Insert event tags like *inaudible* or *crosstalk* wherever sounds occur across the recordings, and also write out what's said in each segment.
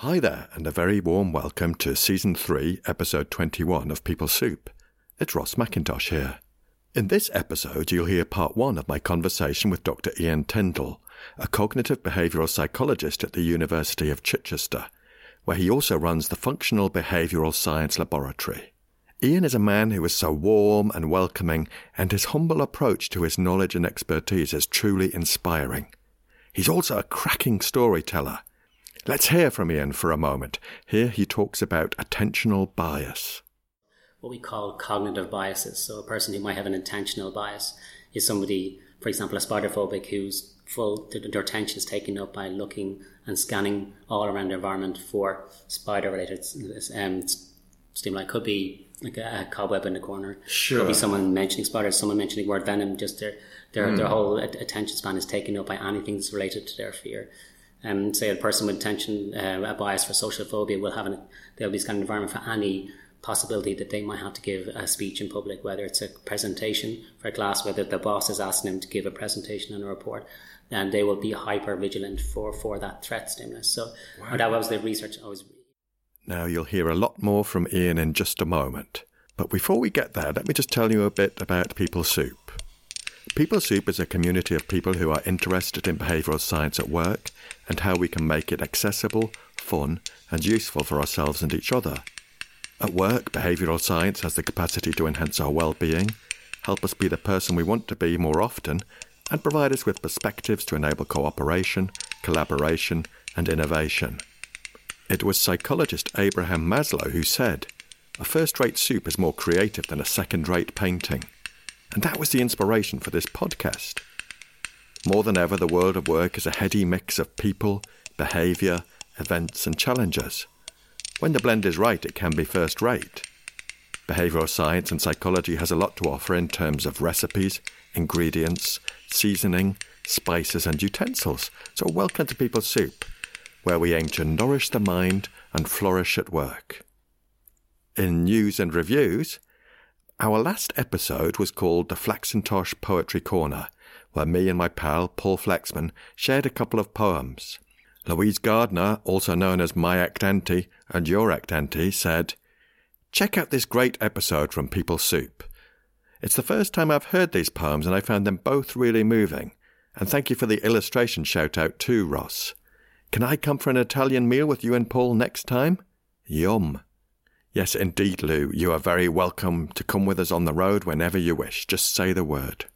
Hi there, and a very warm welcome to Season 3, Episode 21 of People Soup. It's Ross McIntosh here. In this episode, you'll hear part one of my conversation with Dr. Ian Tindall, a cognitive behavioral psychologist at the University of Chichester, where he also runs the Functional Behavioral Science Laboratory. Ian is a man who is so warm and welcoming, and his humble approach to his knowledge and expertise is truly inspiring. He's also a cracking storyteller Let's hear from Ian for a moment. Here he talks about attentional bias. What we call cognitive biases. So, a person who might have an attentional bias is somebody, for example, a spider phobic whose full their attention is taken up by looking and scanning all around the environment for spider related um, stimuli. Could be like a, a, cobweb in the corner. Sure. Could be someone mentioning spiders, someone mentioning word venom. Just their their, mm. their whole attention span is taken up by anything that's related to their fear um, say a person with attention, uh, a bias for social phobia will have an, they'll be scanning environment for any possibility that they might have to give a speech in public, whether it's a presentation for a class, whether the boss is asking them to give a presentation and a report, and they will be hyper vigilant for, for that threat stimulus. So wow. that was the research I was. Now you'll hear a lot more from Ian in just a moment. But before we get there, let me just tell you a bit about People Soup. People Soup is a community of people who are interested in behavioural science at work and how we can make it accessible, fun, and useful for ourselves and each other. At work, behavioural science has the capacity to enhance our well-being, help us be the person we want to be more often, and provide us with perspectives to enable cooperation, collaboration, and innovation. It was psychologist Abraham Maslow who said, A first rate soup is more creative than a second rate painting. And that was the inspiration for this podcast. More than ever, the world of work is a heady mix of people, behaviour, events, and challenges. When the blend is right, it can be first rate. Behavioural science and psychology has a lot to offer in terms of recipes, ingredients, seasoning, spices, and utensils. So, welcome to People Soup, where we aim to nourish the mind and flourish at work. In news and reviews, our last episode was called the Flaxintosh Poetry Corner, where me and my pal Paul Flexman shared a couple of poems. Louise Gardner, also known as my act auntie and your act auntie, said, Check out this great episode from People Soup. It's the first time I've heard these poems and I found them both really moving. And thank you for the illustration shout out too, Ross. Can I come for an Italian meal with you and Paul next time? Yum. Yes, indeed, Lou. You are very welcome to come with us on the road whenever you wish. Just say the word.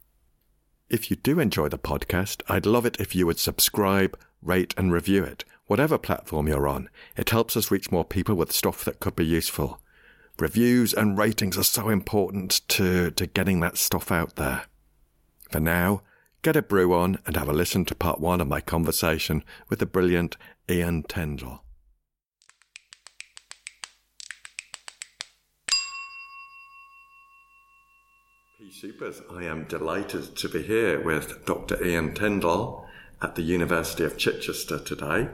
If you do enjoy the podcast, I'd love it if you would subscribe, rate, and review it, whatever platform you're on. It helps us reach more people with stuff that could be useful. Reviews and ratings are so important to, to getting that stuff out there. For now, get a brew on and have a listen to part one of my conversation with the brilliant Ian Tindall. Supers. I am delighted to be here with Dr. Ian Tindall at the University of Chichester today.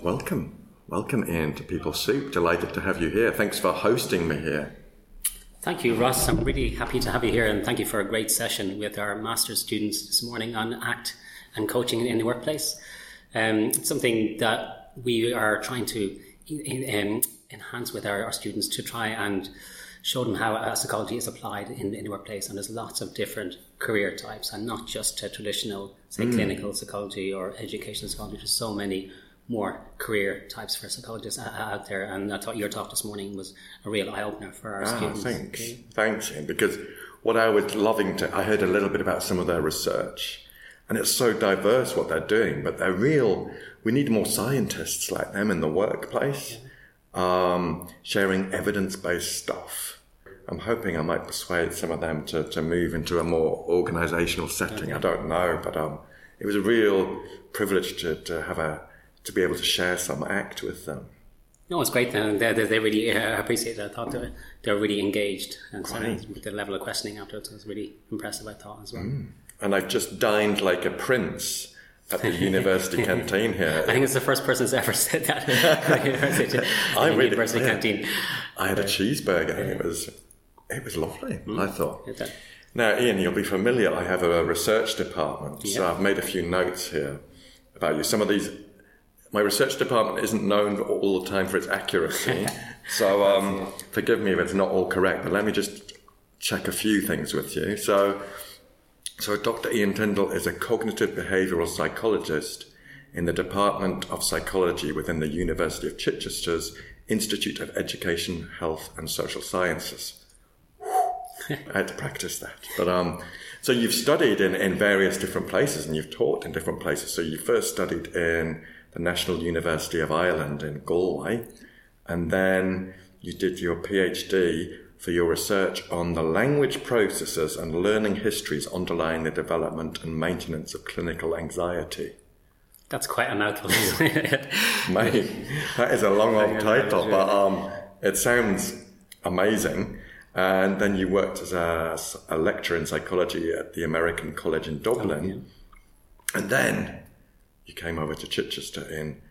Welcome. Welcome, Ian, to People Soup. Delighted to have you here. Thanks for hosting me here. Thank you, Ross. I'm really happy to have you here, and thank you for a great session with our master's students this morning on ACT and coaching in the workplace. Um, it's something that we are trying to um, enhance with our, our students to try and show them how uh, psychology is applied in, in the workplace. And there's lots of different career types and not just traditional, say, mm. clinical psychology or educational psychology. There's so many more career types for psychologists out there. And I thought your talk this morning was a real eye opener for our ah, students. Thanks. Okay. Thanks, because what I was loving to, I heard a little bit about some of their research. And it's so diverse what they're doing, but they're real. We need more scientists like them in the workplace, um, sharing evidence based stuff I'm hoping I might persuade some of them to, to move into a more organisational setting. I don't know, but um, it was a real privilege to, to have a to be able to share some act with them. No, it's great. They, they, they really uh, appreciate it. I thought they, they're really engaged. And so the level of questioning afterwards was really impressive, I thought, as well. Mm. And I've just dined like a prince at the university *laughs* canteen here. I think it's the first person who's ever said that. *laughs* *laughs* I really, university yeah. canteen. I had a cheeseburger and it was it was lovely, mm. I thought. Okay. Now, Ian, you'll be familiar. I have a research department, yeah. so I've made a few notes here about you. Some of these my research department isn't known all the time for its accuracy. *laughs* so um, forgive me if it's not all correct, but let me just check a few things with you. So, so Dr. Ian Tindall is a cognitive behavioral psychologist in the Department of Psychology within the University of Chichester's Institute of Education, Health and Social Sciences. *laughs* I had to practice that. But um, so you've studied in, in various different places and you've taught in different places. So you first studied in the National University of Ireland in Galway, and then you did your PhD for your research on the language processes and learning histories underlying the development and maintenance of clinical anxiety. That's quite a mouthful. *laughs* Mate, that is a long old *laughs* title, but um, it sounds amazing. And then you worked as a, a, lecturer in psychology at the American College in Dublin. Oh, yeah. And then you came over to Chichester in,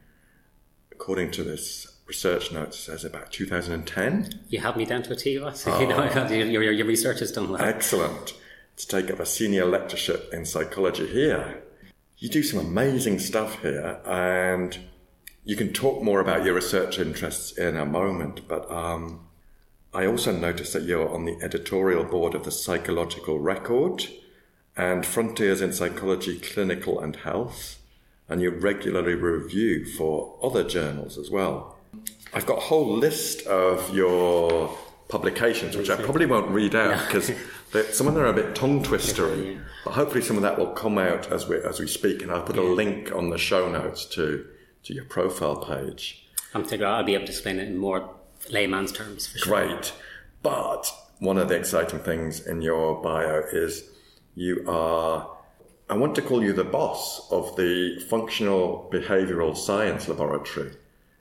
according to this research note, says about 2010. You have me down to a T, Ross. *laughs* Oh. You know, *laughs* your, your, your research has done well. Excellent. To take up a senior lectureship in psychology here you do some amazing stuff here, and you can talk more about your research interests in a moment. But um, I also noticed that you're on the editorial board of the Psychological Record and Frontiers in Psychology, Clinical and Health, and you regularly review for other journals as well. I've got a whole list of your publications, which I probably won't read out because some of them are a bit tongue twistery. But hopefully, some of that will come out as we as we speak, and I'll put a link on the show notes to to your profile page. I'm thinking I'll be able to explain it in more layman's terms. For sure. Great, but one of the exciting things in your bio is you are. I want to call you the boss of the Functional Behavioral Science Laboratory.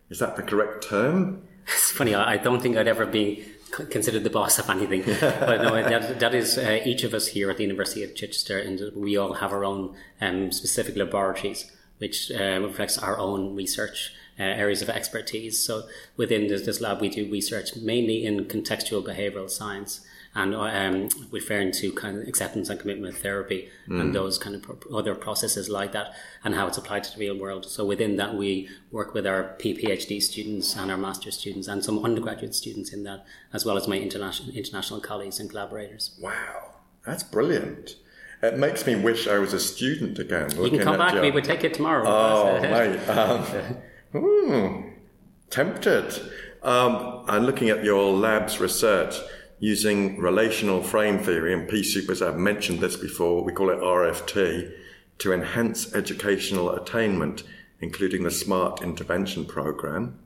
Is that the correct term? *laughs* It's funny. I don't think I'd ever be considered the boss of anything. *laughs* but no, that, that is uh, each of us here at the University of Chichester, and we all have our own um, specific laboratories, which uh, reflects our own research. Uh, areas of expertise. So within this, this, lab, we do research mainly in contextual behavioral science, and um, referring to kind of acceptance and commitment therapy mm. and those kind of pro- other processes like that and how it's applied to the real world. So within that, we work with our PhD students and our master's students and some undergraduate students in that, as well as my international international colleagues and collaborators. Wow, that's brilliant. It makes me wish I was a student again. You can come back. We would take it tomorrow. Oh, mate. Um, *laughs* hmm, tempted. Um, and looking at your lab's research, using relational frame theory and P-Soup, as I've mentioned this before, we call it RFT, to enhance educational attainment, including the SMART intervention program.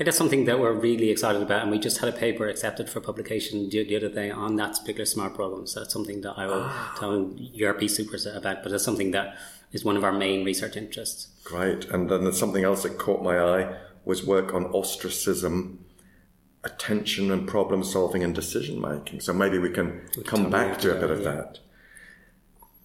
I that's something that we're really excited about, and we just had a paper accepted for publication the, the other day on that particular SMART program. So that's something that I will ah. tell your P-Supers about, but it's something that is one of our main research interests. Great. And then there's something else that caught my eye was work on ostracism attention and problem solving and decision making. So maybe we can come back to a bit of that.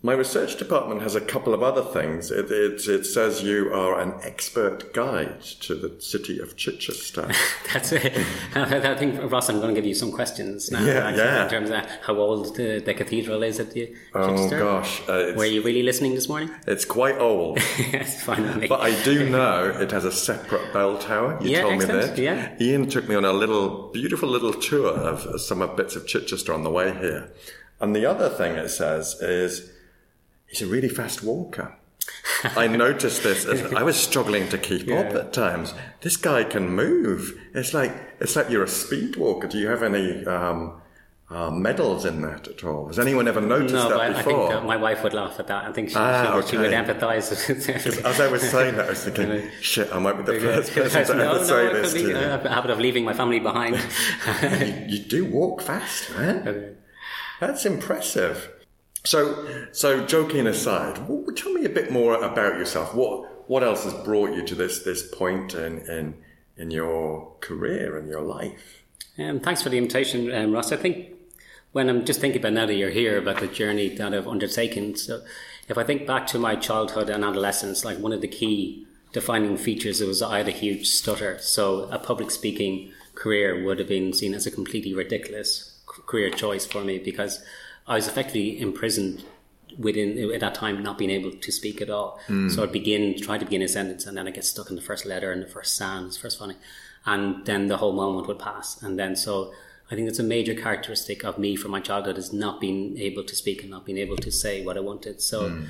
My research department has a couple of other things. It, it, it, says you are an expert guide to the city of Chichester. *laughs* That's it. *laughs* I think, Ross, I'm going to give you some questions now. Yeah, actually, yeah. In terms of how old the, the cathedral is at the oh, Chichester. Oh, gosh. Uh, Were you really listening this morning? It's quite old. *laughs* it's fine But I do know it has a separate bell tower. You yeah, told excellent. me that. Yeah. Ian took me on a little, beautiful little tour of some of bits of Chichester on the way here. And the other thing it says is he's a really fast walker. I noticed this. I was struggling to keep yeah. up at times. This guy can move. It's like it's like you're a speed walker. Do you have any um, uh, medals in that at all? Has anyone ever noticed no, that I, before? I think my wife would laugh at that. I think she, ah, she, okay. she would empathise. As I was saying that, I was thinking, *laughs* shit, I might be the first *laughs* person to no, ever no, say this to you. A habit of leaving my family behind. *laughs* you, you, do walk fast, man. That's impressive. So, so joking aside, tell me a bit more about yourself. What what else has brought you to this this point in in, in your career and your life? Um, thanks for the invitation, um, Ross. I think when I'm just thinking about now that you're here about the journey that I've undertaken. So, if I think back to my childhood and adolescence, like one of the key defining features was I had a huge stutter. So, a public speaking career would have been seen as a completely ridiculous career choice for me because I was effectively imprisoned within at that time not being able to speak at all. Mm. So I'd begin, try to begin a sentence, and then I get stuck in the first letter and the first sound, the first funny, and then the whole moment would pass. And then so I think it's a major characteristic of me from my childhood is not being able to speak and not being able to say what I wanted. So. Mm.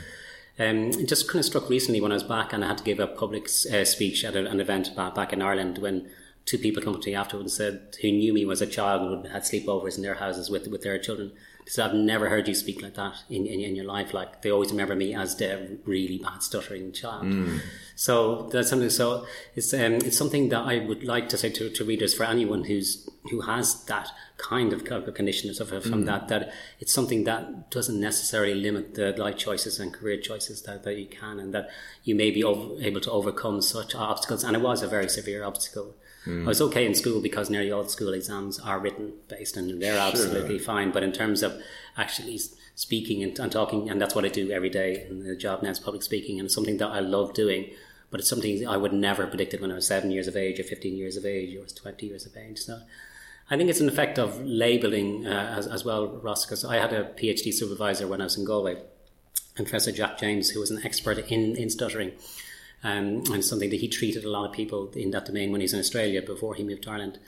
Um, it just kind of struck recently when I was back and I had to give a public uh, speech at a, an event back, in Ireland when two people came up to me afterwards and said who knew me as a child and had sleepovers in their houses with with their children so I've never heard you speak like that in, in, in, your life. Like they always remember me as the really bad stuttering child. Mm. So that's something. So it's um, it's something that I would like to say to, to readers for anyone who's who has that kind of condition or suffer from mm. that that it's something that doesn't necessarily limit the life choices and career choices that, that you can and that you may be over, able to overcome such obstacles. And it was a very severe obstacle Mm. I was okay in school because nearly all school exams are written based and they're absolutely sure. fine. But in terms of actually speaking and, and, talking, and that's what I do every day in the job now is public speaking, and it's something that I love doing. But it's something I would never have predicted when I was seven years of age, or fifteen years of age, or twenty years of age. So I think it's an effect of labeling uh, as, as well, Ross. Because I had a PhD supervisor when I was in Galway, Professor Jack James, who was an expert in in stuttering um, and something that he treated a lot of people in that domain when he was in Australia before he moved to Ireland.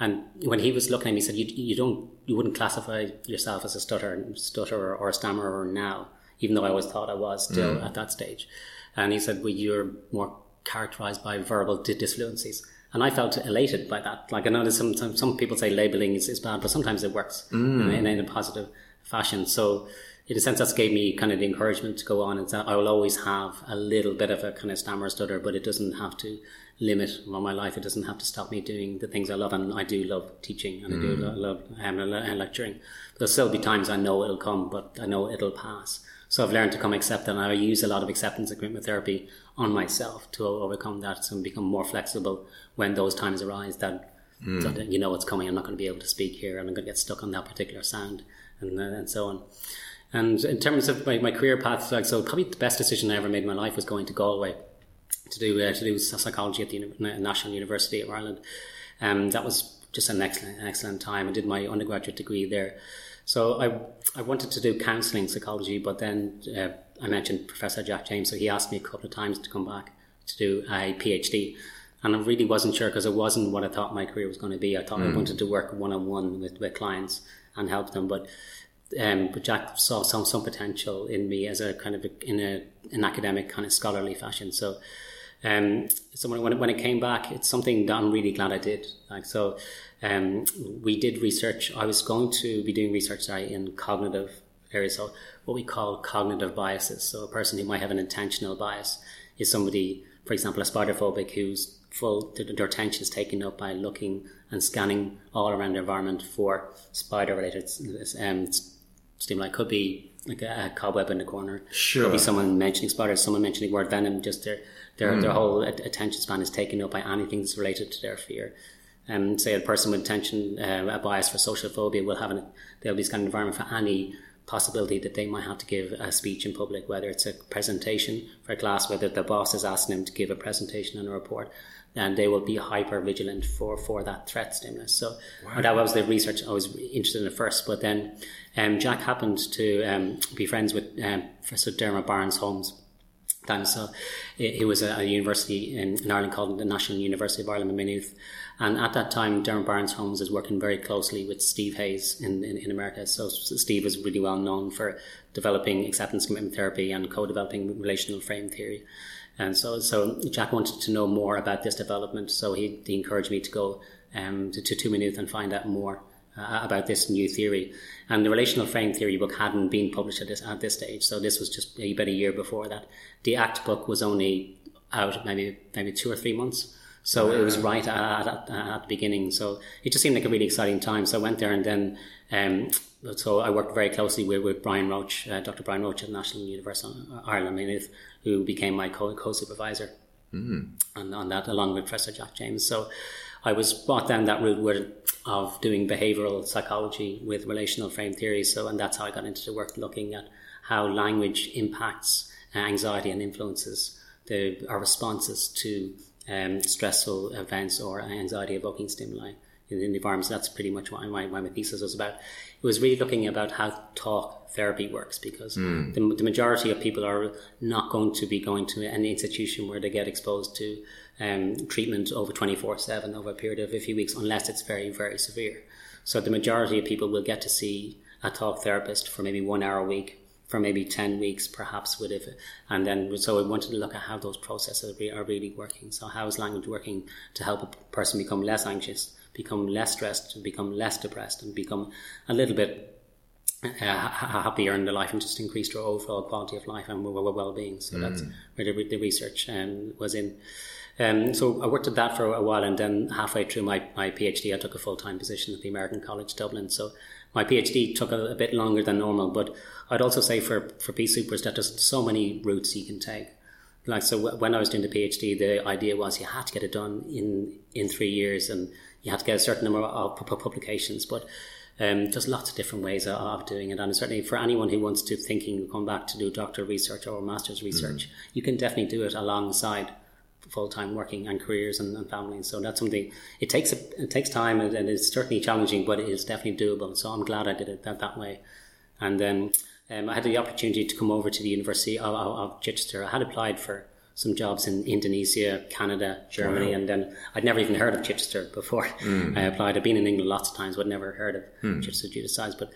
And when he was looking at me, he said, "You, you don't, you wouldn't classify yourself as a stutter, stutterer or a stammerer now, even though I always thought I was still mm. at that stage." And he said, "Well, you're more characterized by verbal disfluencies." And I felt elated by that. Like I know that sometimes some people say labeling is, is bad, but sometimes it works mm. in, in, a positive fashion. So in a sense, that's gave me kind of the encouragement to go on. It's that I will always have a little bit of a kind of stammer stutter, but it doesn't have to limit my life. It doesn't have to stop me doing the things I love. And I do love teaching and mm. I do mm. love um, lecturing. There'll still be times I know it'll come, but I know it'll pass. So I've learned to come accept that. And I use a lot of acceptance and commitment therapy on myself to overcome that and become more flexible when those times arise that, mm. that you know what's coming. I'm not going to be able to speak here and I'm going to get stuck on that particular sound and, uh, and so on. And in terms of my, my career path, like so, probably the best decision I ever made in my life was going to Galway to do uh, to do psychology at the National University of Ireland. Um, that was just an excellent excellent time. I did my undergraduate degree there. So I I wanted to do counselling psychology, but then uh, I mentioned Professor Jack James, so he asked me a couple of times to come back to do a PhD. And I really wasn't sure because it wasn't what I thought my career was going to be. I thought mm. I wanted to work one on one with with clients and help them, but um, but Jack saw some some potential in me as a kind of a, in a an academic kind of scholarly fashion. So, um, so when it, when it came back, it's something that I'm really glad I did. Like so, um, we did research. I was going to be doing research sorry, in cognitive areas, so what we call cognitive biases. So a person who might have an attentional bias is somebody, for example, a spider phobic who's full their attention is taken up by looking and scanning all around the environment for spider related um, stimuli. Could be like a, a, cobweb in the corner. Sure. Could be someone mentioning spiders, someone mentioning the word venom. Just their their, mm. their whole attention span is taken up by anything that's related to their fear. Um, say a person with attention, uh, a bias for social phobia will have an, they'll be scanning the environment for any possibility that they might have to give a speech in public, whether it's a presentation for a class, whether the boss is asking them to give a presentation and a report, and they will be hyper vigilant for, for that threat stimulus. So wow. that was the research I was interested in at first. But then um, Jack happened to um, be friends with um, Professor Dermot Barnes Holmes. Time. So he was at a university in, in, Ireland called the National University of Ireland in Maynooth. And at that time, Dermot Barnes Holmes is working very closely with Steve Hayes in, in, in America. So Steve was really well known for developing acceptance commitment therapy and co-developing relational frame theory. And so, so Jack wanted to know more about this development, so he, he encouraged me to go um, to, to Two Maynooth and find out more uh, about this new theory. And the relational frame theory book hadn't been published at this, at this stage, so this was just about a year before that. The ACT book was only out maybe maybe two or three months. So it was right at, at, at, the beginning. So it just seemed like a really exciting time. So I went there and then, um, so I worked very closely with, with Brian Roche, uh, Dr. Brian Roche at National University of Ireland, Maynooth, who became my co supervisor mm. on, on that, along with Professor Jack James. So I was brought down that route of doing behavioral psychology with relational frame theory. So, and that's how I got into the work looking at how language impacts anxiety and influences the, our responses to um, stressful events or anxiety evoking stimuli in, in the environment. So that's pretty much what my, my, my thesis was about. It was really looking about how talk therapy works because mm. the, the, majority of people are not going to be going to any institution where they get exposed to um, treatment over 24 7 over a period of a few weeks unless it's very, very severe. So the majority of people will get to see a talk therapist for maybe one hour a week for maybe 10 weeks perhaps with it and then so we wanted to look at how those processes are really working so how is language working to help a person become less anxious become less stressed become less depressed and become a little bit uh, happier in their life and just increase their overall quality of life and well-being so mm. that's where the, the research um, was in um, so I worked at that for a while, and then halfway through my, my PhD, I took a full time position at the American College Dublin. So my PhD took a, a, bit longer than normal, but I'd also say for for P-Supers that there's so many routes you can take. Like so, w- when I was doing the PhD, the idea was you had to get it done in in three years, and you had to get a certain number of publications, but. Um, there's lots of different ways of, of, doing it, and certainly for anyone who wants to thinking come back to do doctor research or master's research, mm. you can definitely do it alongside full time working and careers and, and, families. So that's something it takes a, it takes time and, and, it's certainly challenging, but it is definitely doable. So I'm glad I did it that, that way. And then um, I had the opportunity to come over to the University of, of, of, Chichester. I had applied for some jobs in Indonesia, Canada, Germany, wow. and then I'd never even heard of Chichester before. *laughs* Mm. I applied. I'd been in England lots of times, but never heard of mm. Chichester due to size. But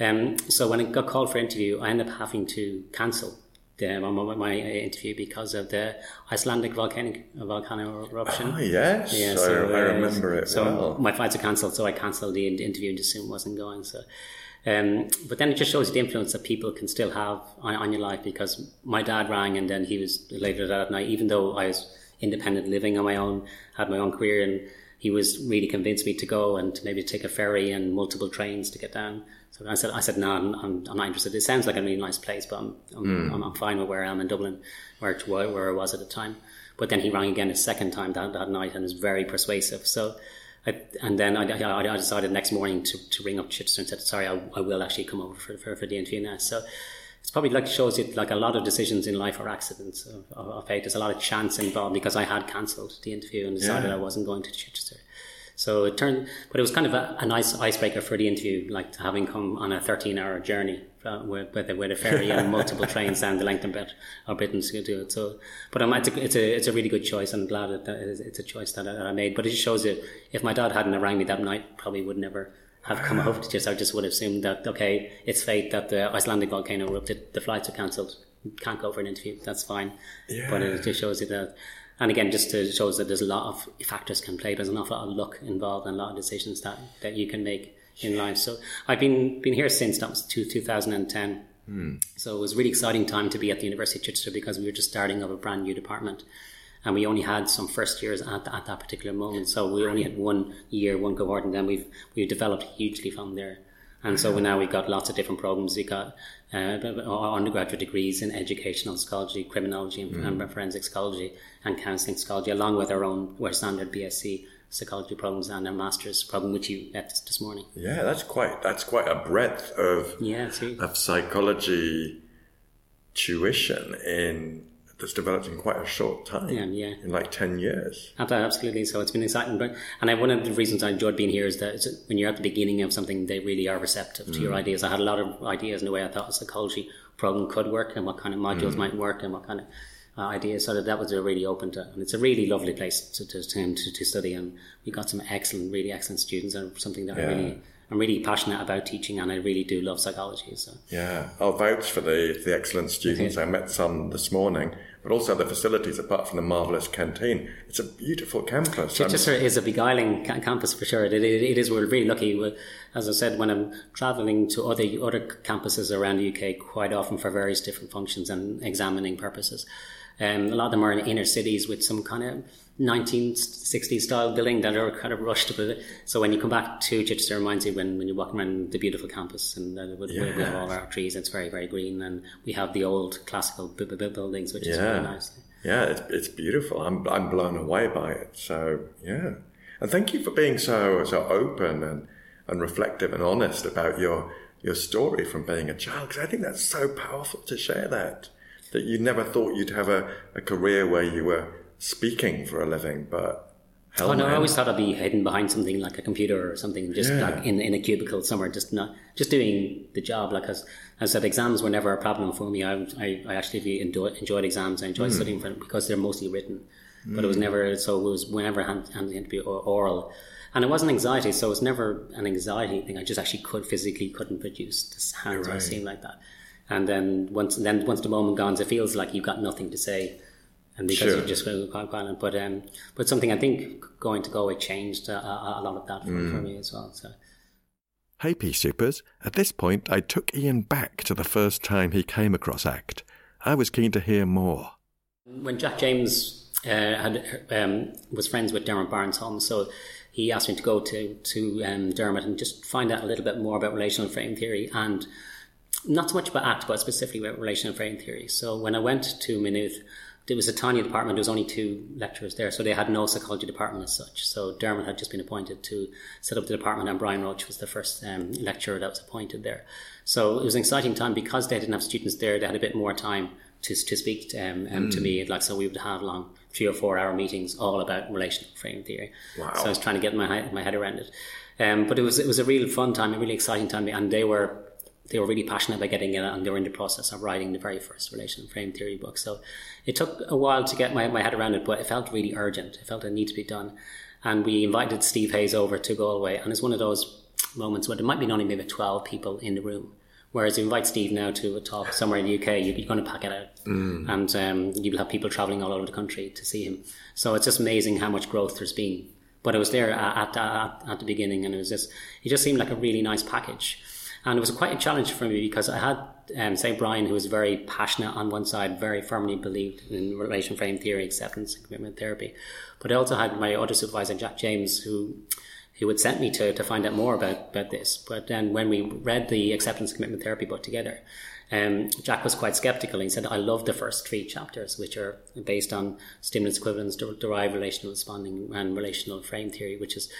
um, so when I got called for interview, I ended up having to cancel the, my, my, interview because of the Icelandic volcanic volcano eruption. Oh yes, yeah, so, I, I remember it. So well. my flights are cancelled, so I cancelled the interview and just assumed wasn't going. So, um, but then it just shows the influence that people can still have on, on, your life. Because my dad rang, and then he was later that night. Even though I was independent, living on my own, had my own career, and he was really convinced me to go and to maybe take a ferry and multiple trains to get down. So I said, I said, no, I'm, I'm, not interested. It sounds like a really nice place, but I'm, I'm, mm. I'm, I'm, fine with where I am in Dublin, where, where I was at the time. But then he rang again a second time that, that night and was very persuasive. So, I, and then I, I, I, decided next morning to, to ring up Chichester and said, sorry, I, I will actually come over for, for, for the interview now. So it's probably like shows you like a lot of decisions in life are accidents of, of, of fate. There's a lot of chance involved because I had cancelled the interview and decided yeah. I wasn't going to Chichester. So it turned, but it was kind of a, a nice icebreaker for the interview, like having come on a 13 hour journey uh, with, with, a, with a ferry and multiple trains down the length of, Brit- of Britain to do it. So, but um, it's, a, it's, a, it's a really good choice. I'm glad that it's a choice that I, that I made. But it just shows you, if my dad hadn't rang me that night, probably would never have come over to just, I just would have assumed that, okay, it's fate that the Icelandic volcano erupted, the flights are cancelled, can't go for an interview, that's fine. Yeah. But it just shows you that and again, just to shows that there's a lot of factors can play. There's an awful lot of luck involved and a lot of decisions that, that you can make in life. So I've been been here since that was two, 2010. Mm. So it was a really exciting time to be at the University of Chichester because we were just starting up a brand new department. And we only had some first years at, at that particular moment. So we only had one year, one cohort, and then we've we've developed hugely from there. And so now we've got lots of different programs. We've got uh, undergraduate degrees in educational psychology, criminology, and, mm. and forensic psychology, and counselling psychology, along with our own West Standard BSc psychology programs and our master's program, which you met this morning. Yeah, that's quite that's quite a breadth of yeah, of psychology tuition in that's developed in quite a short time. Yeah, yeah. In like 10 years. Absolutely. So it's been exciting. But, and I, one of the reasons I enjoyed being here is that when you're at the beginning of something, they really are receptive to mm. your ideas. I had a lot of ideas in the way I thought a psychology program could work and what kind of modules mm. might work and what kind of uh, ideas. So that, that was really open to, and it's a really lovely place to, to, to, to study. And we got some excellent, really excellent students and something that yeah. I really I'm really passionate about teaching and I really do love psychology. So yeah, I'll vouch for the the excellent students. I met some this morning, but also the facilities. Apart from the marvelous canteen, it's a beautiful campus. Chichester is a beguiling ca- campus for sure. It, it, it is. We're really lucky. As I said, when I'm traveling to other other campuses around the UK, quite often for various different functions and examining purposes. Um, a lot of them are in inner cities with some kind of 1960s style building that are kind of rushed a bit. So when you come back to Chichester, it reminds you when, when you walk around the beautiful campus and uh, we, yeah. we, have all our trees. It's very very green, and we have the old classical b- b- buildings, which yeah. is very nice. Yeah, it's, it's beautiful. I'm I'm blown away by it. So yeah, and thank you for being so so open and and reflective and honest about your your story from being a child because I think that's so powerful to share that that you never thought you'd have a, a career where you were speaking for a living, but Oh no, I always thought I'd be hidden behind something like a computer or something, just Yeah. like in, in a cubicle somewhere, just not just doing the job. Like as I said, exams were never a problem for me. I I, I actually enjoyed, enjoyed exams. I Hmm. enjoyed studying for them because they're mostly written, but it was never so. It was whenever the interview or oral, and it wasn't anxiety. So it was never an anxiety thing. I just actually could physically couldn't produce. This hands Right. right. seemed like that, and then once then once the moment gone, it feels like you've got nothing to say and because Sure. you're just going to go violent. But um, but something I think going to Galway changed a, a, a lot of that for, for me as well. So Hey, P-Supers. At this point, I took Ian back to the first time he came across ACT. I was keen to hear more. when Jack James uh, had um, was friends with Dermot Barnes Holmes, so he asked me to go to to um, Dermot and just find out a little bit more about relational frame theory and not so much about ACT, but specifically about relational frame theory. So when I went to Maynooth, there was a tiny department. There was only two lecturers there, so they had no psychology department as such. So Dermot had just been appointed to set up the department, and Brian Roche was the first um, lecturer that was appointed there. So it was an exciting time because they didn't have students there. They had a bit more time to, to speak to, um, um, to me. Like so, we would have long three or four hour meetings all about relational frame theory. Wow. So I was trying to get my my head around it. Um, but it was it was a real fun time, a really exciting time, and they were they were really passionate about getting it, and they were in the process of writing the very first relational frame theory book. So it took a while to get my, my head around it, but it felt really urgent. It felt it needed to be done, and we invited Steve Hayes over to Galway, and it's one of those moments where there might be only maybe twelve people in the room. Whereas you invite Steve now to a talk somewhere in the UK, you- you're going to pack it out, and um, you'll have people traveling all over the country to see him. So it's just amazing how much growth there's been. But I was there at, at, at, at the beginning, and it was just it just seemed like a really nice package, and it was quite a challenge for me because I had um, say Brian, who was very passionate on one side, very firmly believed in relation frame theory, acceptance, and commitment therapy, but I also had my other supervisor Jack James, who who had sent me to, to find out more about, about this. But then when we read the acceptance commitment therapy book together, um, Jack was quite skeptical. He said, I love the first three chapters, which are based on stimulus equivalence, derived relational responding, and relational frame theory, which is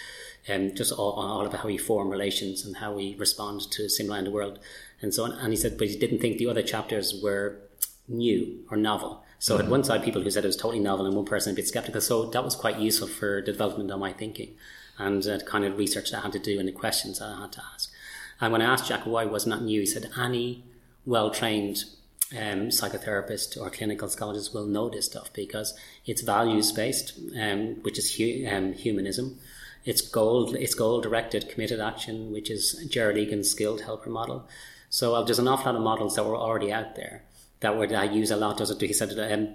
um, just all, all about how we form relations and how we respond to stimuli in the world and so on. And he said, but he didn't think the other chapters were new or novel. So at one side, people who said it was totally novel, and one person a bit skeptical. So that was quite useful for the development of my thinking and uh, the kind of research that I had to do and the questions that I had to ask. And when I asked Jack why it wasn't that new, he said any well-trained um, psychotherapist or clinical psychologist will know this stuff because it's values-based, um, which is hu- um, humanism. It's goal, it's goal-directed committed action, which is Gerald Egan's skilled helper model. So uh, there's an awful lot of models that were already out there that I use a lot. Does it? He said um,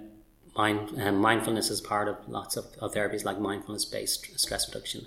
mind, um, mindfulness is part of lots of, of therapies like mindfulness-based stress reduction.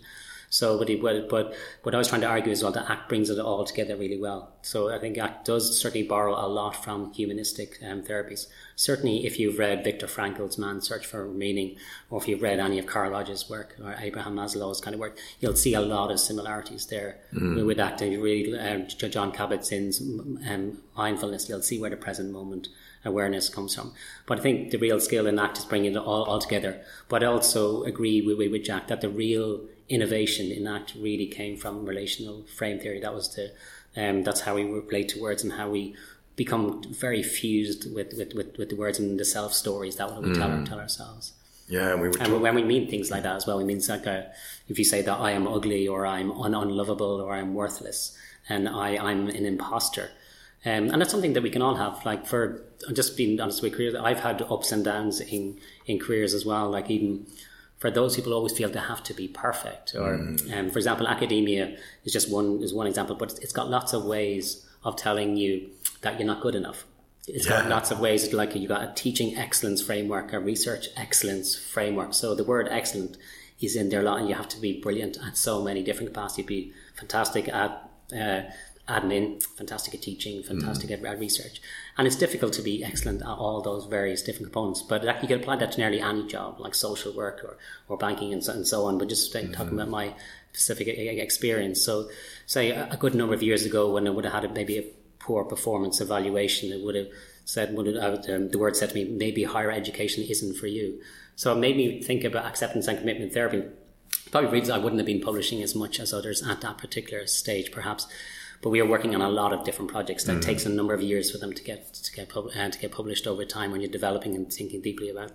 So, but, he, but but what I was trying to argue is well, that ACT brings it all together really well. So I think ACT does certainly borrow a lot from humanistic um, therapies. Certainly, if you've read Viktor Frankl's Man's Search for Meaning, or if you've read any of Carl Rogers' work or Abraham Maslow's kind of work, you'll see a lot of similarities there with ACT. And you really, um, Jon Kabat-Zinn's um, mindfulness, you'll see where the present moment awareness comes from. But I think the real skill in ACT is bringing it all, all together. But I also agree with, with Jack that the real innovation in ACT really came from relational frame theory. That was the, um, that's how we relate to words and how we become very fused with, with, with, with the words and the self stories that we tell, tell ourselves. Yeah, and we were And when we mean things like that as well, we mean like a, if you say that I am ugly or I'm un- unlovable or I'm worthless and I, I'm an imposter. Um, and that's something that we can all have. Like for just being honest with careers, I've had ups and downs in, in careers as well. Like even for those people always feel they have to be perfect. Or um, for example, academia is just one is one example, but it's got lots of ways of telling you that you're not good enough. It's got lots of ways. Like you got a teaching excellence framework, a research excellence framework. So the word excellent is in there a lot, and you have to be brilliant at so many different capacities. Be fantastic at uh, admin, fantastic at teaching, mm. fantastic at, at research, and it's difficult to be excellent at all those various different components. But you can apply that to nearly any job, like social work or, or banking and so, and so on. But just like, talking mm-hmm. about my specific experience. So, say a a good number of years ago, when I would have had a, maybe a poor performance evaluation, it would have said, would have, uh, um, the word said to me, maybe higher education isn't for you. So it made me think about acceptance and commitment therapy. Probably reasons I wouldn't have been publishing as much as others at that particular stage, perhaps. But we are working on a lot of different projects that mm. takes a number of years for them to get to get pub- uh, to get published over time when you're developing and thinking deeply about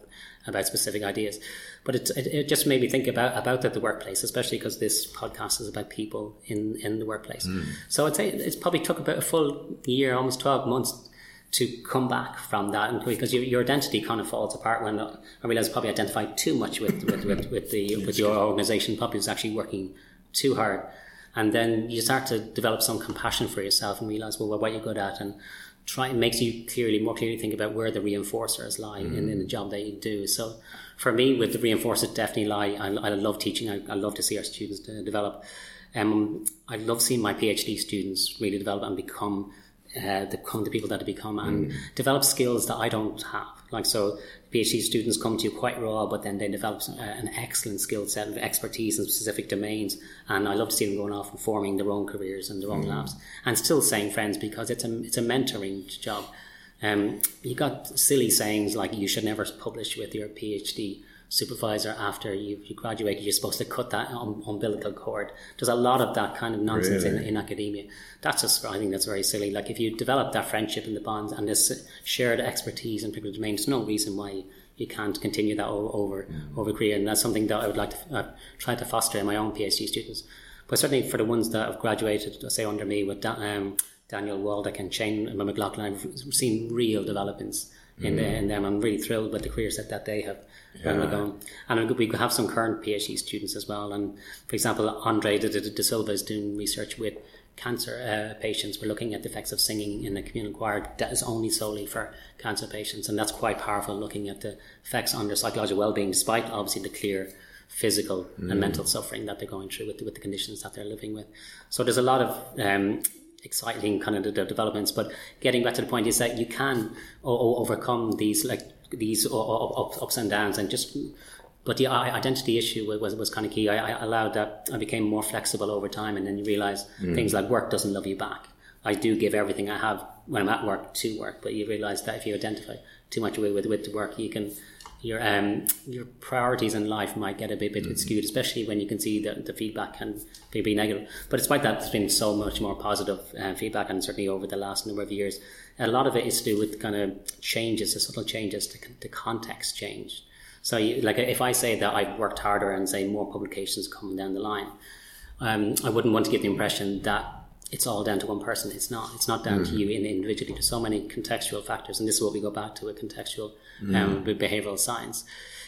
about specific ideas. But it, it, it just made me think about about the, the workplace, especially because this podcast is about people in in the workplace. Mm. So I'd say it's probably took about a full year, almost twelve months to come back from that and because your, your identity kind of falls apart when I realize probably identified too much with, with, with, with the *laughs* with your organization probably was actually working too hard and then you start to develop some compassion for yourself and realize well what you're good at and try it makes you clearly more clearly think about where the reinforcers lie mm. in, in the job that you do so for me with the reinforcers definitely lie I, I love teaching I, I love to see our students develop um, I love seeing my PhD students really develop and become uh, the, the people that have become and mm. develop skills that I don't have. Like so, PhD students come to you quite raw, but then they develop uh, an excellent skill set of expertise in specific domains. And I love to see them going off and forming their own careers and their own mm. labs, and still saying friends because it's a it's a mentoring job. Um, you got silly sayings like you should never publish with your PhD supervisor after you, you graduated, you're supposed to cut that um, umbilical cord. There's a lot of that kind of nonsense really? in, in academia. That's just, I think that's very silly. Like if you develop that friendship and the bonds and this shared expertise in particular domain, there's no reason why you can't continue that over mm. over career. And that's something that I would like to uh, try to foster in my own PhD students. But certainly for the ones that have graduated, say under me with um, Daniel Waldeck and Shane McLoughlin, I've seen real developments in, mm. the, in them. I'm really thrilled with the careers that, that they have yeah. And we have some current PhD students as well. And for example, Andre de, Silva is doing research with cancer uh, patients. We're looking at the effects of singing in the communal choir that is only solely for cancer patients. And that's quite powerful looking at the effects on their psychological well-being, despite obviously the clear physical mm. and mental suffering that they're going through with the, with the conditions that they're living with. So there's a lot of um, exciting kind of developments. But getting back to the point is that you can o- overcome these like these ups and downs and just but the identity issue was, was kind of key. I, allowed that I became more flexible over time, and then you realize mm. things like work doesn't love you back. I do give everything I have when I'm at work to work, but you realize that if you identify too much with with, with the work, you can your um your priorities in life might get a bit, bit mm. skewed, especially when you can see that the feedback can be, be negative. But despite that, there's been so much more positive uh, feedback, and certainly over the last number of years, a lot of it is to do with kind of changes, the subtle changes, to, the context change. So, you, like, if I say that I've worked harder and say more publications coming down the line, um, I wouldn't want to give the impression that it's all down to one person. It's not. It's not down mm-hmm. to you individually. There's so many contextual factors, and this is what we go back to with contextual mm-hmm. um, behavioral science.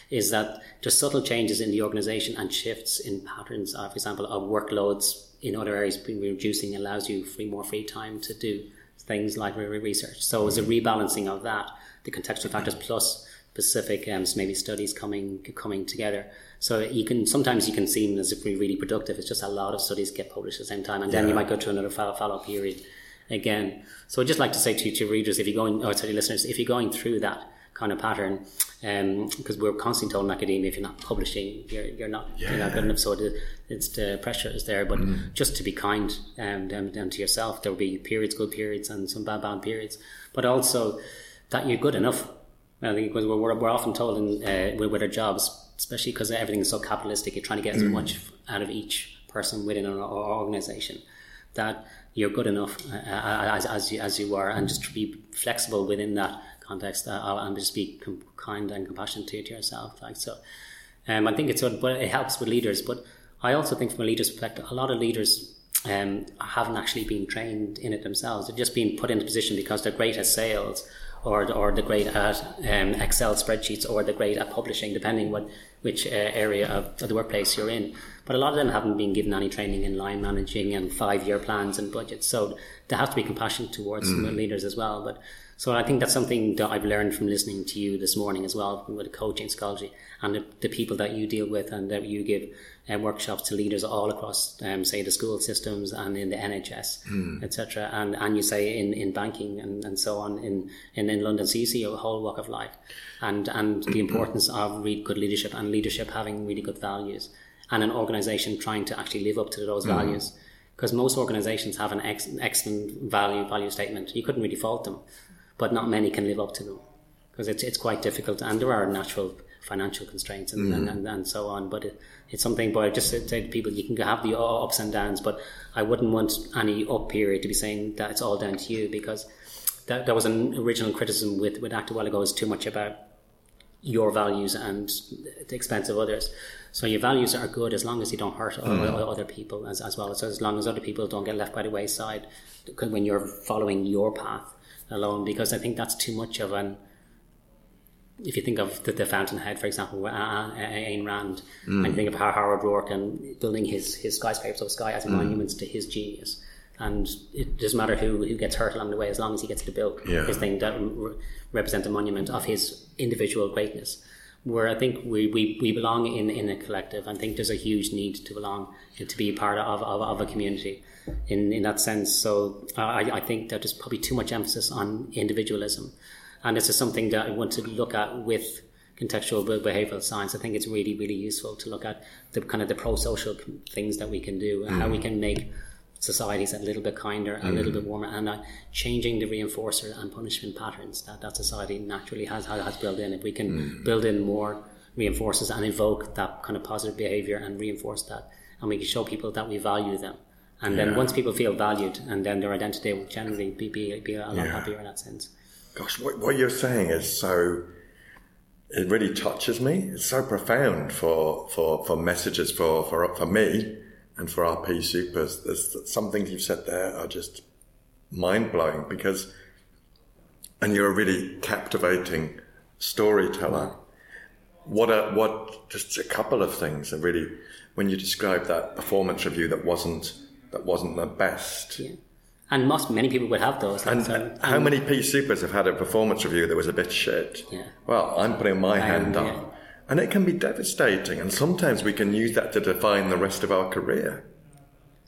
Is that there's subtle changes in the organization and shifts in patterns, uh, for example, of workloads in other areas being reducing allows you free more free time to do things like research. So it's a rebalancing of that, the contextual factors plus specific um, maybe studies coming coming together. So you can sometimes you can seem as if we're really productive. It's just a lot of studies get published at the same time, and then yeah. you might go to another follow, follow period again. So I'd just like to say to, to readers, if you're going, or to listeners, if you're going through that kind of pattern, because um, we're constantly told in academia, if you're not publishing, you're, you're not yeah. you're not good enough. So the, it's the pressure is there, but mm. just to be kind um, down, down to yourself. There will be periods, good periods, and some bad bad periods, but also that you're good enough. I think because we're, we're often told in, uh, with our jobs, especially because everything is so capitalistic, you're trying to get as mm. much out of each person within an organization that you're good enough uh, as, as, you, as you are, and just to be flexible within that context uh, and just be com- kind and compassionate to, to yourself. Like so, um, I think it's but it helps with leaders. But I also think from a leader's perspective, a lot of leaders um, haven't actually been trained in it themselves. They're just being put into position because they're great at sales or or the great at um, Excel spreadsheets or the great at publishing, depending what which uh, area of, of, the workplace you're in. But a lot of them haven't been given any training in line managing and five year plans and budgets. So there has to be compassion towards mm. leaders as well. But so I think that's something that I've learned from listening to you this morning as well with coaching psychology and the, the people that you deal with and that you give uh, workshops to leaders all across, um, say, the school systems and in the NHS, mm. etc. And and you say in, in banking and, and so on in, in, in London. So you see a whole walk of life and, and the importance of really good leadership and leadership having really good values and an organization trying to actually live up to those mm. values. Because most organizations have an ex- excellent value value statement. You couldn't really fault them but not many can live up to them because it's, it's quite difficult and there are natural financial constraints and, mm. and, and, and, so on. But it, it's something, but I just say to people, you can have the ups and downs, but I wouldn't want any up period to be saying that it's all down to you because that, that was an original criticism with, with Act a while ago is too much about your values and the expense of others. So your values are good as long as you don't hurt mm. other people as, as well. So as long as other people don't get left by the wayside when you're following your path alone, because I think that's too much of an. If you think of the, the Fountainhead, for example, Ayn Rand, mm. and think of how Howard Roark and building his his skyscrapers of sky as mm. monuments to his genius and it doesn't matter who, who gets hurt along the way as long as he gets to build yeah. his thing that re- represents a monument of his individual greatness where I think we, we, we belong in, in a collective. I think there's a huge need to belong, to be part of, of, of a community in, in that sense. So I, I think that there's probably too much emphasis on individualism. And this is something that I want to look at with contextual behavioral science. I think it's really, really useful to look at the kind of the pro-social things that we can do and mm. how we can make societies a little bit kinder, a little bit warmer, and uh, changing the reinforcer and punishment patterns that that society naturally has has built in. If we can mm. build in more reinforcers and evoke that kind of positive behavior and reinforce that, and we can show people that we value them. And yeah. then once people feel valued, and then their identity will generally be, be, be a lot yeah. happier in that sense. Gosh, what, what you're saying is so it really touches me. It's so profound for for for messages for for for me and for our P-Supers, there's some things you've said there are just mind blowing because, and you're a really captivating storyteller. What a, what, just a couple of things are really, when you describe that performance review that wasn't, that wasn't the best. Yeah. And most, many people would have those. and so, how many P-Supers have had a performance review that was a bit shit? Yeah. Well, I'm putting my hand up. Yeah and it can be devastating, and sometimes we can use that to define the rest of our career.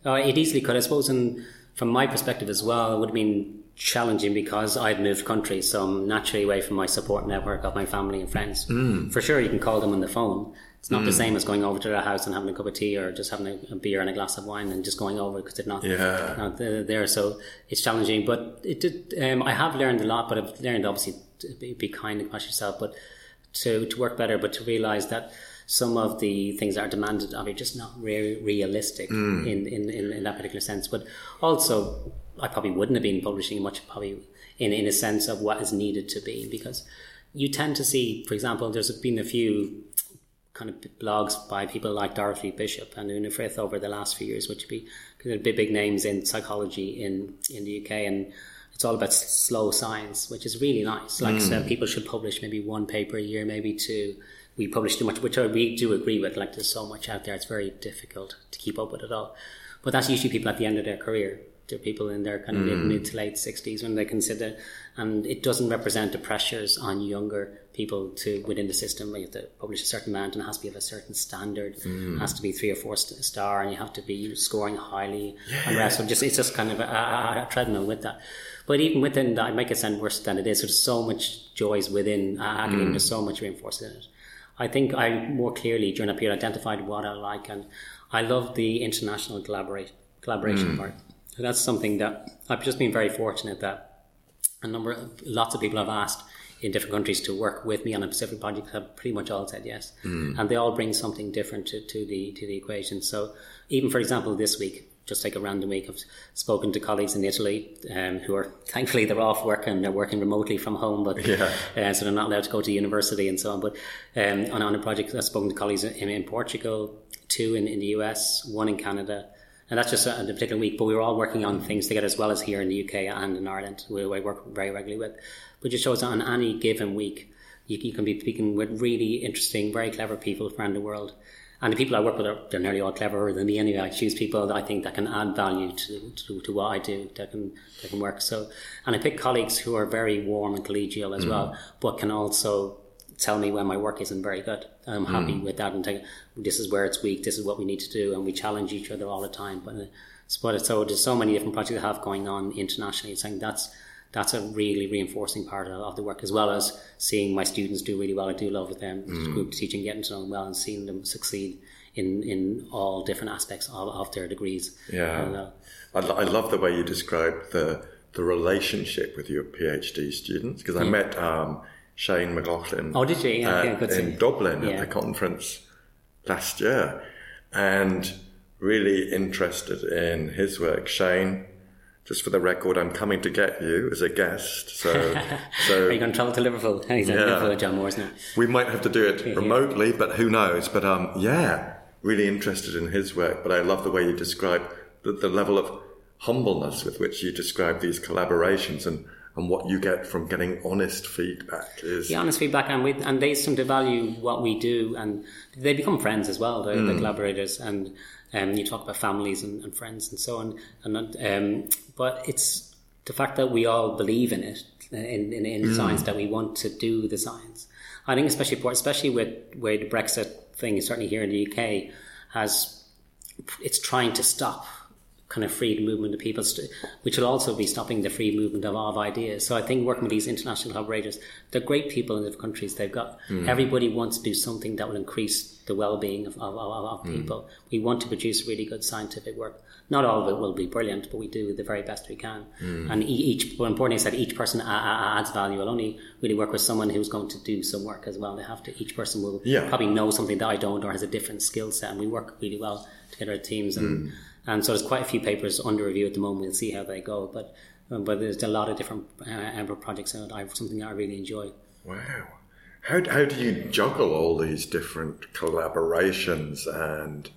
Uh, it easily could, I suppose, and from my perspective as well, it would have been challenging because I'd moved country, so I'm naturally away from my support network of my family and friends. Mm. For sure, you can call them on the phone. It's not mm. the same as going over to their house and having a cup of tea or just having a, a beer and a glass of wine and just going over because they're not, yeah. not there. So it's challenging, but it did. Um, I have learned a lot, but I've learned obviously to be, be kind and past yourself, but to, to work better, but to realize that some of the things that are demanded of you are just not re- realistic mm. in, in, in, in, that particular sense. But also, I probably wouldn't have been publishing much, probably in, in a sense of what is needed to be, because you tend to see, for example, there's been a few kind of blogs by people like Dorothy Bishop and Uta Frith over the last few years, which would be kind of big, big names in psychology in, in the UK. And it's all about slow science, which is really nice. Like mm. so people should publish maybe one paper a year, maybe two. We publish too much, which I we do agree with. Like there's so much out there, it's very difficult to keep up with it all. But that's usually people at the end of their career. They're people in their kind of mm. mid to late sixties when they consider, and it doesn't represent the pressures on younger people to within the system. You have to publish a certain amount, and it has to be of a certain standard. Mm. It has to be three or four star, and you have to be scoring highly. Yeah. And rest. So just it's just kind of a, a, a treadmill with that. But even within that, it might it sound worse than it is. There's so much joys within uh, academia. Mm. There's so much reinforcement in it. I think I more clearly during that period identified what I like, and I love the international collaborate, collaboration mm. part. So that's something that I've just been very fortunate that a number, of, lots of people have asked in different countries to work with me on a specific project have pretty much all said yes, mm. and they all bring something different to, to the to the equation. So even for example, this week just like a random week. I've spoken to colleagues in Italy um, who are *laughs* thankfully they're off work and they're working remotely from home, but yeah. uh, so they're not allowed to go to university and so on. But um, on, on a project, I've spoken to colleagues in, in Portugal, two in, in the US, one in Canada. And that's just a, a, particular week, but we were all working on things together as well as here in the UK and in Ireland, who I work very regularly with. But just shows that on any given week, you, you can be speaking with really interesting, very clever people around the world and the people I work with are they're nearly all cleverer than me anyway. I choose people that I think that can add value to, to, to what I do, that can that can work. So, and I pick colleagues who are very warm and collegial as mm. well, but can also tell me when my work isn't very good. I'm happy mm. with that and take this is where it's weak. This is what we need to do, and we challenge each other all the time. But, but so there's so many different projects I have going on internationally. Saying that's that's a really reinforcing part of, the work, as well as seeing my students do really well. I do love with them, mm. group teaching, getting to know them well, and seeing them succeed in, in all different aspects of, of their degrees. Yeah, uh, I, I, love the way you describe the the relationship with your PhD students because I met um, Shane McLoughlin. Oh, did you? Yeah, uh, yeah, good in see. Dublin Yeah. at the conference last year, and really interested in his work. Shane, just for the record, I'm coming to get you as a guest. So, *laughs* so Are you going to travel to Liverpool? *laughs* He's Yeah. Liverpool with John Moores now. we might have to do it *laughs* remotely, but who knows? But um, yeah, really interested in his work. But I love the way you describe the, the level of humbleness with which you describe these collaborations and, and what you get from getting honest feedback is The honest feedback, and we and they seem to value what we do, and they become friends as well. The, the collaborators, and um, you talk about families and, and friends and so on. And um, but it's the fact that we all believe in it, in, in, in science, that we want to do the science. I think especially for, especially with where the Brexit thing is certainly here in the UK has it's trying to stop kind of free movement of people, st- which will also be stopping the free movement of, of ideas. So I think working with these international collaborators, they're great people in different countries. They've got hmm. everybody wants to do something that will increase the well-being of, of, of, of hmm. people. We want to produce really good scientific work. Not all of it will be brilliant, but we do the very best we can. Hmm. And e- each, well, important is that each person adds value. I'll only really work with someone who's going to do some work as well. They have to. Each person will Yeah. probably know something that I don't, or has a different skill set, and we work really well together as teams. And and so there's quite a few papers under review at the moment. We'll see how they go, but um, but there's a lot of different uh, Amber projects it. I something that I really enjoy. wow. How, how do you juggle all these different collaborations and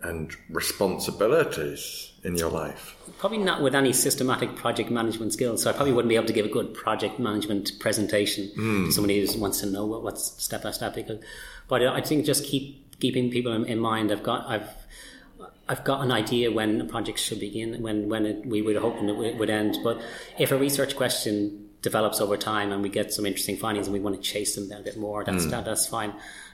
and responsibilities in your life? Probably not with any systematic project management skills. So I probably wouldn't be able to give a good project management presentation to hmm. somebody who wants to know what, what's step by step. Because, but I think just keep keeping people in, in mind. I've got I've I've got an idea when a project should begin, when when it, we were hoping it would- would end. But if a research question develops over time and we get some interesting findings and we want to chase them down a bit more, that's that, that's fine.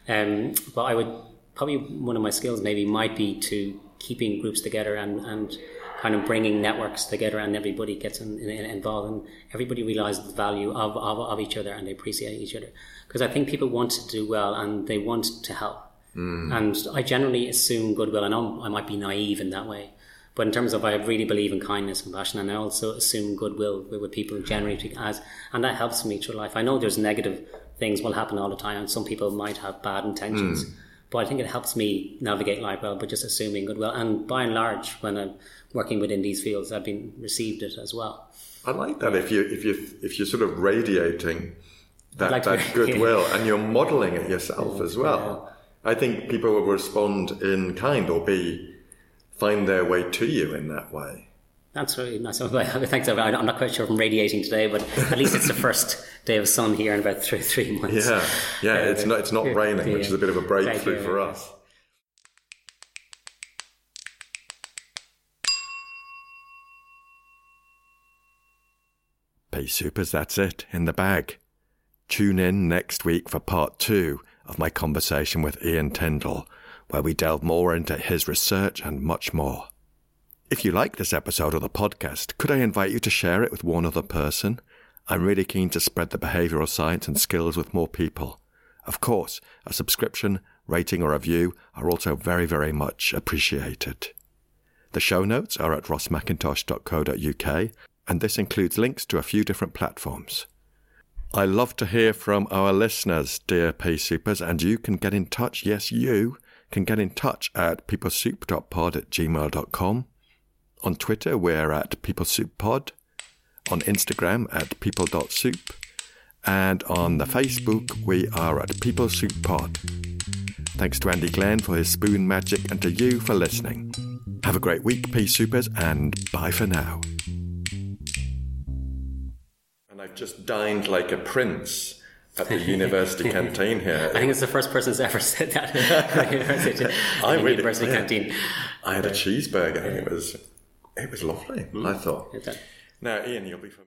Um, but I would probably one of my skills maybe might be to keeping groups together and and kind of bringing networks together and everybody gets in, in, involved and everybody realizes the value of, of, of each other and they appreciate each other because I think people want to do well and they want to help. Mm. And I generally assume goodwill. I know I might be naive in that way, but in terms of I really believe in kindness, and compassion, and I also assume goodwill with, with people generally as, and that helps me through life. I know there's negative things will happen all the time, and some people might have bad intentions, mm. but I think it helps me navigate life well. But just assuming goodwill, and by and large, when I'm working within these fields, I've been received it as well. I like that if you if you if you're sort of radiating that, like that *laughs* goodwill and you're modelling it yourself as well. I think people will respond in kind or be find their way to you in that way. That's really nice. *laughs* Thanks. I'm not quite sure if I'm radiating today, but at least it's the first day of sun here in about three three months. Yeah, yeah. It's not it's not raining, which is a bit of a breakthrough Thank you. for us. P-Supers, that's it, in the bag. Tune in next week for part two of my conversation with Ian Tyndall, where we delve more into his research and much more. If you like this episode of the podcast, could I invite you to share it with one other person? I'm really keen to spread the behavioural science and skills with more people. Of course, a subscription, rating, or review are also very, very much appreciated. The show notes are at rossmcintosh.co.uk, and this includes links to a few different platforms. I love to hear from our listeners, dear P-Supers, and you can get in touch. Yes, you can get in touch at peoplesoup.pod at gmail.com. On Twitter, we're at peoplesouppod. On Instagram, at people.soup. And on the Facebook, we are at peoplesouppod. Thanks to Andy Glenn for his spoon magic and to you for listening. Have a great week, P-Supers, and bye for now. Just dined like a prince at the *laughs* university canteen here. I think it's the first person who's ever *laughs* said that. *laughs* at the university, I university yeah. canteen. I had a cheeseburger and it was it was lovely, mm. I thought. A- Now, Ian, you'll be from